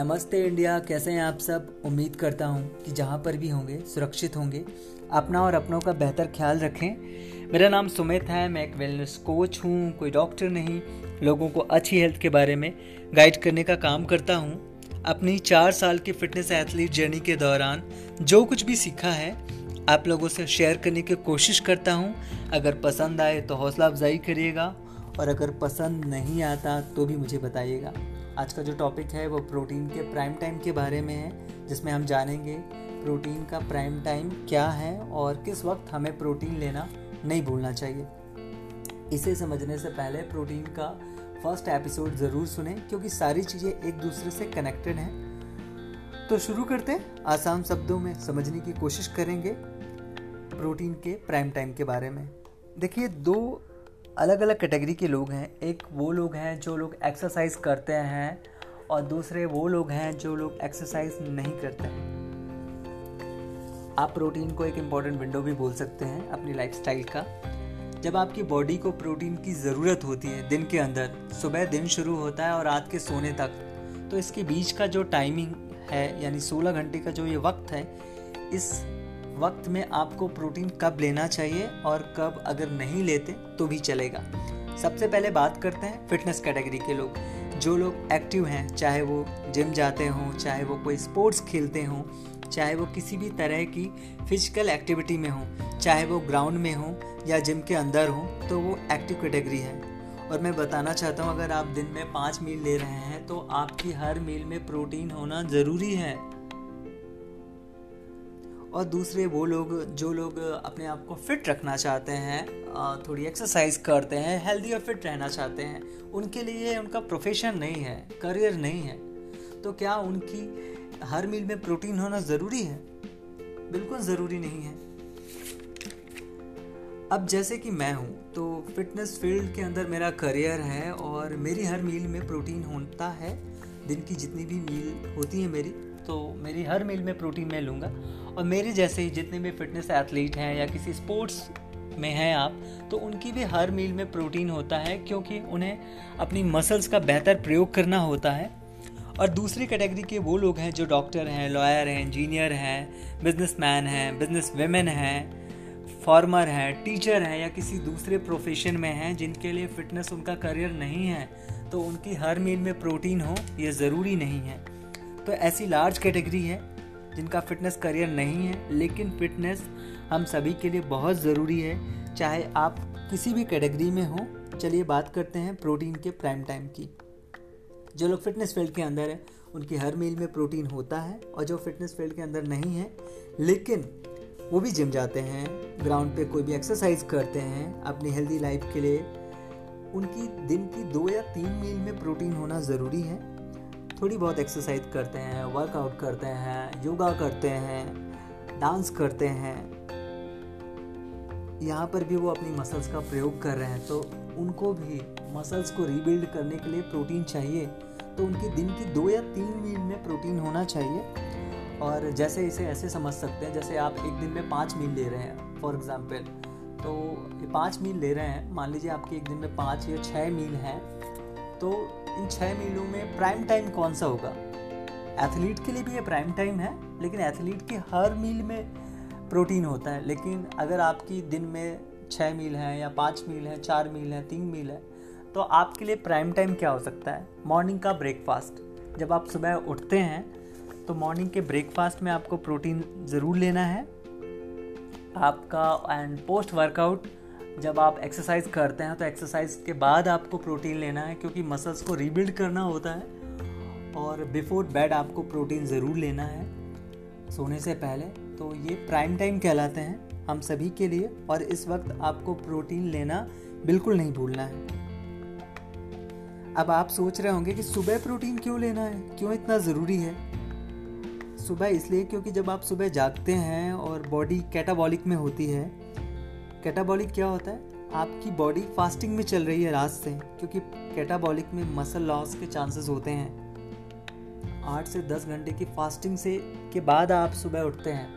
नमस्ते इंडिया, कैसे हैं आप सब? उम्मीद करता हूँ कि जहाँ पर भी होंगे, सुरक्षित होंगे। अपना और अपनों का बेहतर ख्याल रखें। मेरा नाम सुमित है, मैं एक वेलनेस कोच हूँ, कोई डॉक्टर नहीं। लोगों को अच्छी हेल्थ के बारे में गाइड करने का काम करता हूँ। अपनी चार साल की फिटनेस एथलीट जर्नी के दौरान जो कुछ भी सीखा है, आप लोगों से शेयर करने की कोशिश करता हूँ। अगर पसंद आए तो हौसला अफजाई करिएगा और अगर पसंद नहीं आता तो भी मुझे बताइएगा। आज का जो टॉपिक है, वो प्रोटीन के प्राइम टाइम के बारे में है, जिसमें हम जानेंगे प्रोटीन का प्राइम टाइम क्या है और किस वक्त हमें प्रोटीन लेना नहीं भूलना चाहिए। इसे समझने से पहले प्रोटीन का फ़र्स्ट एपिसोड ज़रूर सुने, क्योंकि सारी चीज़ें एक दूसरे से कनेक्टेड हैं। तो शुरू करते हैं आसान शब्दों में, समझने की कोशिश करेंगे प्रोटीन के प्राइम टाइम के बारे में। देखिए, दो अलग अलग कैटेगरी के लोग हैं। एक वो लोग हैं जो लोग एक्सरसाइज करते हैं और दूसरे वो लोग हैं जो लोग एक्सरसाइज नहीं करते हैं। आप प्रोटीन को एक इंपॉर्टेंट विंडो भी बोल सकते हैं अपनी लाइफस्टाइल का। जब आपकी बॉडी को प्रोटीन की ज़रूरत होती है दिन के अंदर, सुबह दिन शुरू होता है और रात के सोने तक तो इसके बीच का जो टाइमिंग है, यानी 16 घंटे का जो ये वक्त है, इस वक्त में आपको प्रोटीन कब लेना चाहिए और कब अगर नहीं लेते तो भी चलेगा। सबसे पहले बात करते हैं फिटनेस कैटेगरी के लोग। जो लोग एक्टिव हैं, चाहे वो जिम जाते हों, चाहे वो कोई स्पोर्ट्स खेलते हों, चाहे वो किसी भी तरह की फ़िज़िकल एक्टिविटी में हों, चाहे वो ग्राउंड में हों या जिम के अंदर हों तो वो एक्टिव कैटेगरी है। और मैं बताना चाहता हूँ, अगर आप दिन में पाँच मील ले रहे हैं तो आपकी हर मील में प्रोटीन होना ज़रूरी है। और दूसरे वो लोग, जो लोग अपने आप को फिट रखना चाहते हैं थोड़ी एक्सरसाइज करते हैं हेल्दी और फिट रहना चाहते हैं, उनके लिए उनका प्रोफेशन नहीं है करियर नहीं है। तो क्या उनकी हर मील में प्रोटीन होना ज़रूरी है? बिल्कुल ज़रूरी नहीं है। अब जैसे कि मैं हूँ तो फिटनेस फ़ील्ड के अंदर मेरा करियर है और मेरी हर मील में प्रोटीन होता है, दिन की जितनी भी मील होती है मेरी। तो मेरी हर मील में प्रोटीन मैं लूँगा। और मेरे जैसे ही जितने भी फिटनेस एथलीट हैं या किसी स्पोर्ट्स में हैं आप तो उनकी भी हर मील में प्रोटीन होता है क्योंकि उन्हें अपनी मसल्स का बेहतर प्रयोग करना होता है। और दूसरी कैटेगरी के वो लोग हैं जो डॉक्टर हैं, लॉयर हैं, इंजीनियर हैं, बिजनेसमैन हैं बिज़नेस वेमेन हैं, फार्मर हैं, टीचर हैं या किसी दूसरे प्रोफेशन में हैं जिनके लिए फिटनेस उनका करियर नहीं है तो उनकी हर मील में प्रोटीन हो, ये ज़रूरी नहीं है। तो ऐसी लार्ज कैटेगरी है, जिनका फिटनेस करियर नहीं है, लेकिन फिटनेस हम सभी के लिए बहुत ज़रूरी है। चाहे आप किसी भी कैटेगरी में हो, चलिए बात करते हैं प्रोटीन के प्राइम टाइम की। जो लोग फिटनेस फ़ील्ड के अंदर है, उनकी हर मील में प्रोटीन होता है, और जो फिटनेस फ़ील्ड के अंदर नहीं है, लेकिन वो भी जिम जाते हैं ग्राउंड पे कोई भी एक्सरसाइज करते हैं, अपनी हेल्दी लाइफ के लिए, उनकी दिन की दो या तीन मील में प्रोटीन होना ज़रूरी है। थोड़ी बहुत एक्सरसाइज करते हैं वर्कआउट करते हैं योगा करते हैं डांस करते हैं। यहाँ पर भी वो अपनी मसल्स का प्रयोग कर रहे हैं तो उनको भी मसल्स को रीबिल्ड करने के लिए प्रोटीन चाहिए। तो उनकी दिन की दो या तीन मील में प्रोटीन होना चाहिए। और जैसे इसे ऐसे समझ सकते हैं, जैसे आप एक दिन में पाँच मील ले रहे हैं फॉर एग्ज़ाम्पल तो पाँच मील ले रहे हैं, मान लीजिए आपके एक दिन में पाँच या छः मील हैं तो इन छः मीलों में प्राइम टाइम कौन सा होगा? एथलीट के लिए भी ये प्राइम टाइम है, लेकिन एथलीट की हर मील में प्रोटीन होता है। लेकिन अगर आपकी दिन में छः मील है या पाँच मील हैं, चार मील हैं, तीन मील है तो आपके लिए प्राइम टाइम क्या हो सकता है? मॉर्निंग का ब्रेकफास्ट जब आप सुबह उठते हैं तो मॉर्निंग के ब्रेकफास्ट में आपको प्रोटीन ज़रूर लेना है। आपका एंड पोस्ट वर्कआउट जब आप एक्सरसाइज करते हैं तो एक्सरसाइज के बाद आपको प्रोटीन लेना है, क्योंकि मसल्स को रीबिल्ड करना होता है, और बिफोर बेड आपको प्रोटीन ज़रूर लेना है, सोने से पहले। तो ये प्राइम टाइम कहलाते हैं हम सभी के लिए, और इस वक्त आपको प्रोटीन लेना बिल्कुल नहीं भूलना है। अब आप सोच रहे होंगे कि सुबह प्रोटीन क्यों लेना है? क्यों इतना ज़रूरी है? सुबह इसलिए क्योंकि जब आप सुबह जागते हैं, और बॉडी कैटाबॉलिक में होती है कैटाबॉलिक क्या होता है? आपकी बॉडी फास्टिंग में चल रही है रात से, क्योंकि कैटाबॉलिक में मसल लॉस के चांसेस होते हैं। आठ से दस घंटे की फास्टिंग से के बाद आप सुबह उठते हैं।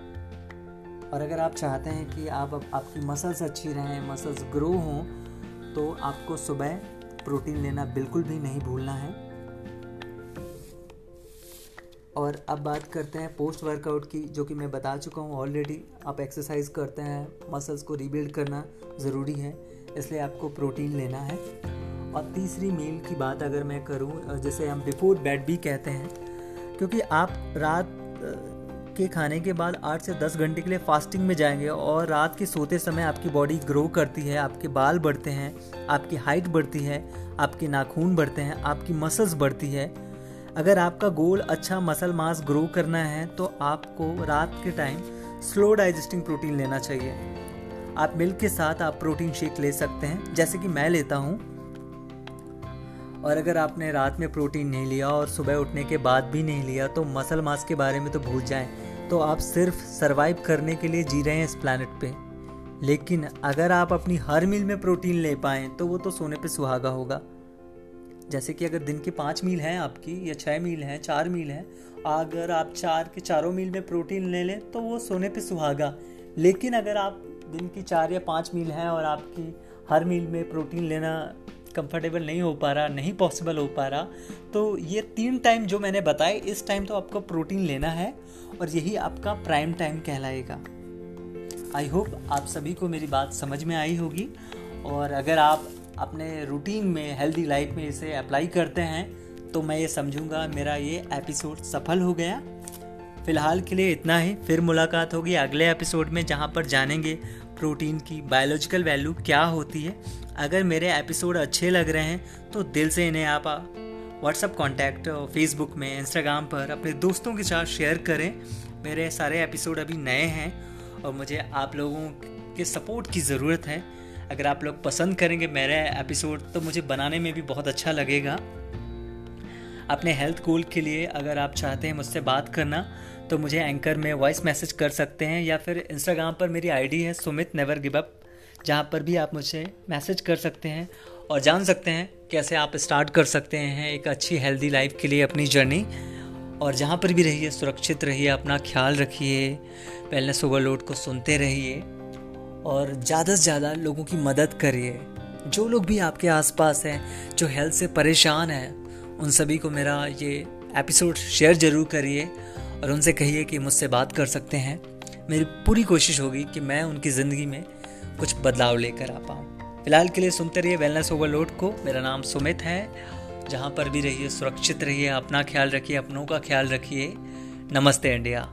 और अगर आप चाहते हैं कि आप, आपकी मसल्स अच्छी रहें, मसल्स ग्रो हों तो आपको सुबह प्रोटीन लेना बिल्कुल भी नहीं भूलना है। और अब बात करते हैं पोस्ट वर्कआउट की, जो कि मैं बता चुका हूँ ऑलरेडी आप एक्सरसाइज करते हैं मसल्स को रीबिल्ड करना ज़रूरी है, इसलिए आपको प्रोटीन लेना है। और तीसरी मील की बात अगर मैं करूँ जैसे हम बिफोर बेड भी कहते हैं, क्योंकि आप रात के खाने के बाद आठ से दस घंटे के लिए फास्टिंग में जाएँगे और रात के सोते समय आपकी बॉडी ग्रो करती है, आपके बाल बढ़ते हैं, आपकी हाइट बढ़ती है, आपके नाखून बढ़ते हैं, आपकी मसल्स बढ़ती है अगर आपका गोल अच्छा मसल मास ग्रो करना है तो आपको रात के टाइम स्लो डाइजेस्टिंग प्रोटीन लेना चाहिए। आप मिल्क के साथ आप प्रोटीन शेक ले सकते हैं, जैसे कि मैं लेता हूँ। और अगर आपने रात में प्रोटीन नहीं लिया और सुबह उठने के बाद भी नहीं लिया तो मसल मास के बारे में तो भूल जाएँ। तो आप सिर्फ़ सरवाइव करने के लिए जी रहे हैं इस प्लानट पे। लेकिन अगर आप अपनी हर मील में प्रोटीन ले पाएँ तो वो तो सोने पे सुहागा होगा। जैसे कि अगर दिन के पाँच मील हैं आपकी, या छः मील हैं, चार मील हैं, अगर आप चार के चारों मील में प्रोटीन ले लें तो वो सोने पे सुहागा। लेकिन अगर आप दिन की चार या पाँच मील हैं और आपकी हर मील में प्रोटीन लेना कंफर्टेबल नहीं हो पा रहा, नहीं पॉसिबल हो पा रहा तो ये तीन टाइम जो मैंने बताए, इस टाइम तो आपको प्रोटीन लेना है और यही आपका प्राइम टाइम कहलाएगा। आई होप आप सभी को मेरी बात समझ में आई होगी और अगर आप अपने रूटीन में हेल्दी लाइफ में इसे अप्लाई करते हैं तो मैं ये समझूँगा, मेरा ये एपिसोड सफल हो गया। फ़िलहाल के लिए इतना ही, फिर मुलाकात होगी अगले एपिसोड में, जहाँ पर जानेंगे प्रोटीन की बायोलॉजिकल वैल्यू क्या होती है। अगर मेरे एपिसोड अच्छे लग रहे हैं तो दिल से इन्हें आप व्हाट्सअप कॉन्टैक्ट फेसबुक में इंस्टाग्राम पर अपने दोस्तों के साथ शेयर करें। मेरे सारे एपिसोड अभी नए हैं, और मुझे आप लोगों के सपोर्ट की ज़रूरत है। अगर आप लोग पसंद करेंगे मेरा एपिसोड तो मुझे बनाने में भी बहुत अच्छा लगेगा। अपने हेल्थ गोल के लिए अगर आप चाहते हैं मुझसे बात करना तो मुझे एंकर में वॉइस मैसेज कर सकते हैं, या फिर इंस्टाग्राम पर मेरी आईडी है सुमित नेवर गिव अप, जहाँ पर भी आप मुझे मैसेज कर सकते हैं और जान सकते हैं कैसे आप स्टार्ट कर सकते हैं एक अच्छी, हेल्दी लाइफ के लिए अपनी जर्नी। और जहाँ पर भी रहिए, सुरक्षित रहिए, अपना ख्याल रखिए वेलनेस ओवरलोड को सुनते रहिए। और ज़्यादा से ज़्यादा लोगों की मदद करिए। जो लोग भी आपके आसपास हैं, जो हेल्थ से परेशान हैं, उन सभी को मेरा ये एपिसोड शेयर ज़रूर करिए और उनसे कहिए कि मुझसे बात कर सकते हैं। मेरी पूरी कोशिश होगी कि मैं उनकी ज़िंदगी में कुछ बदलाव लेकर आ पाऊँ। फ़िलहाल के लिए सुनते रहिए वेलनेस ओवरलोड को। मेरा नाम सुमित है। जहाँ पर भी रहिए, सुरक्षित रहिए, अपना ख्याल रखिए, अपनों का ख्याल रखिए। नमस्ते, इंडिया।